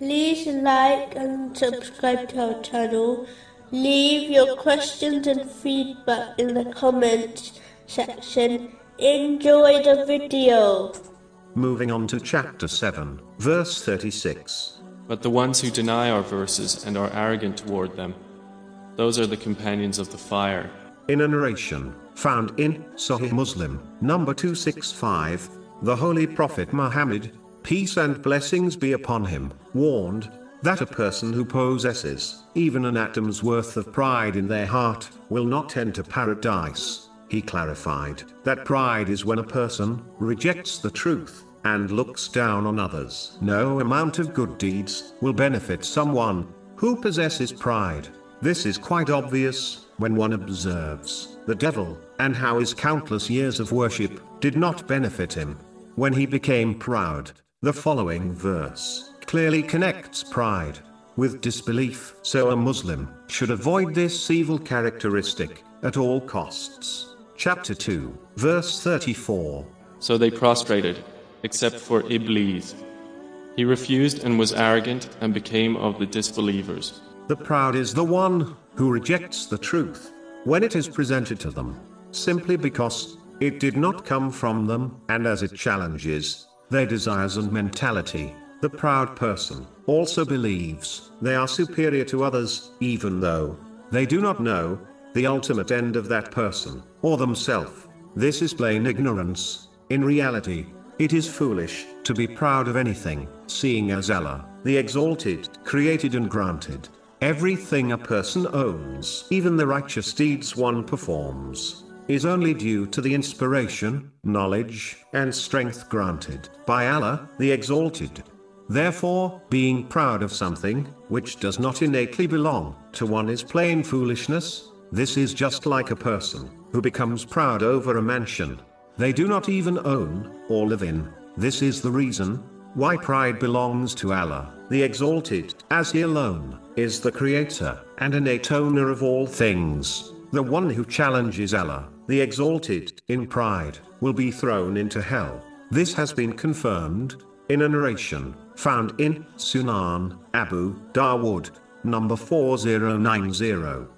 like and subscribe to our channel. Leave your questions and feedback in the comments section. Enjoy the video. Moving on to chapter 7, verse 36. But the ones who deny our verses and are arrogant toward them, those are the companions of the fire. In a narration found in Sahih Muslim, number 265, the Holy Prophet Muhammad, peace and blessings be upon him, warned that a person who possesses even an atom's worth of pride in their heart will not enter paradise. He clarified that pride is when a person rejects the truth and looks down on others. No amount of good deeds will benefit someone who possesses pride. This is quite obvious when one observes the devil and how his countless years of worship did not benefit him. When he became proud, the following verse clearly connects pride with disbelief. So a Muslim should avoid this evil characteristic at all costs. Chapter 2, verse 34. So they prostrated, except for Iblis. He refused and was arrogant and became of the disbelievers. The proud is the one who rejects the truth when it is presented to them, simply because it did not come from them, and as it challenges their desires and mentality. The proud person also believes they are superior to others, even though they do not know the ultimate end of that person or themselves. This is plain ignorance. In reality, it is foolish to be proud of anything, seeing as Allah, the Exalted, created and granted everything a person owns, even the righteous deeds one performs, is only due to the inspiration, knowledge, and strength granted by Allah, the Exalted. Therefore, being proud of something, which does not innately belong to one is plain foolishness, this is just like a person who becomes proud over a mansion they do not even own or live in. This is the reason why pride belongs to Allah, the Exalted, as He alone is the Creator and innate owner of all things. The one who challenges Allah, the Exalted, in pride, will be thrown into hell. This has been confirmed in a narration found in Sunan Abu Dawood, number 4090.